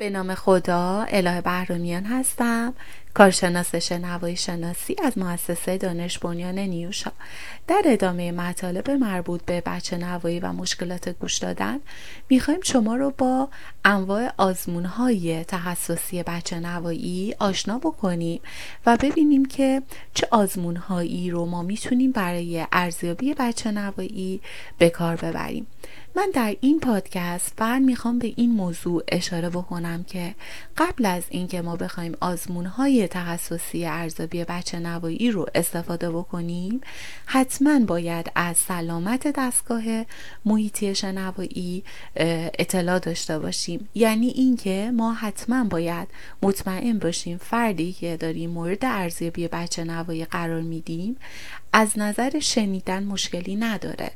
به نام خدا اله بهرمیان هستم کارشناس شنوایی شناسی از مؤسسه دانش بنیان نیوشا. در ادامه مطالب مربوط به بچه نوایی و مشکلات گوش دادن می‌خوایم شما رو با انواع آزمون های تخصصی بچه نوایی آشنا بکنیم و ببینیم که چه آزمون هایی رو ما می‌تونیم برای ارزیابی بچه نوایی به کار ببریم. من در این پادکست فقط می‌خوام به این موضوع اشاره بکنم که قبل از اینکه ما بخوایم آزمون های تخصصی ارزیابی بچه نوایی رو استفاده بکنیم حتما باید از سلامت دستگاه محیطی شنوایی اطلاع داشته باشیم. یعنی اینکه ما حتما باید مطمئن باشیم فردی که داریم مورد ارزیابی بچه نوایی قرار میدیم از نظر شنیدن مشکلی نداره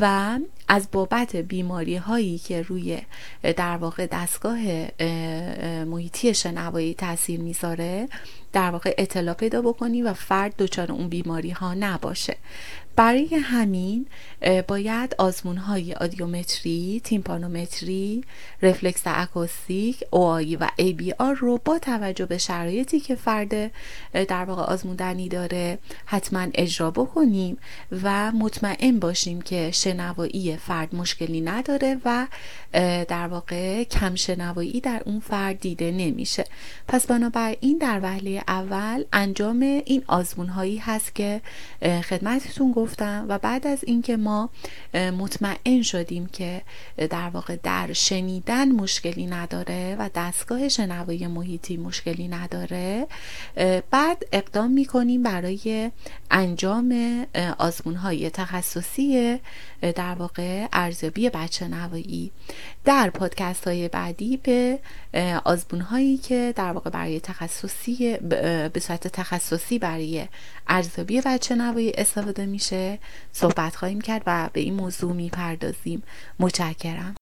و از بابت بیماری هایی که روی در واقع دستگاه محیطی شنوایی تاثیر می‌ذاره در واقع اطلاع پیدا بکنی و فرد دچار اون بیماری ها نباشه. برای همین باید آزمون های آدیومتری، تیمپانومتری، رفلکس اکوستیک، اوایی و ای بی آر رو با توجه به شرایطی که فرد در واقع آزمودنی داره حتما اجرا بکنیم و مطمئن باشیم که شنوایی فرد مشکلی نداره و در واقع کم شنوایی در اون فرد دیده نمیشه. پس بنابراین در وهله اول انجام این آزمون هایی هست که خدمتتون گفتم و بعد از اینکه ما مطمئن شدیم که در واقع در شنیدن مشکلی نداره و دستگاه شنوایی محیطی مشکلی نداره بعد اقدام می‌کنیم برای انجام آزمون های تخصصی در واقع ارزیابی بچه نوایی. در پادکست های بعدی به آزمون هایی که در واقع برای تخصصی به صورت تخصصی برای ارزیابی بچه نوایی استفاده میشه. صحبت خواهیم کرد و به این موضوع می‌پردازیم. متشکرم.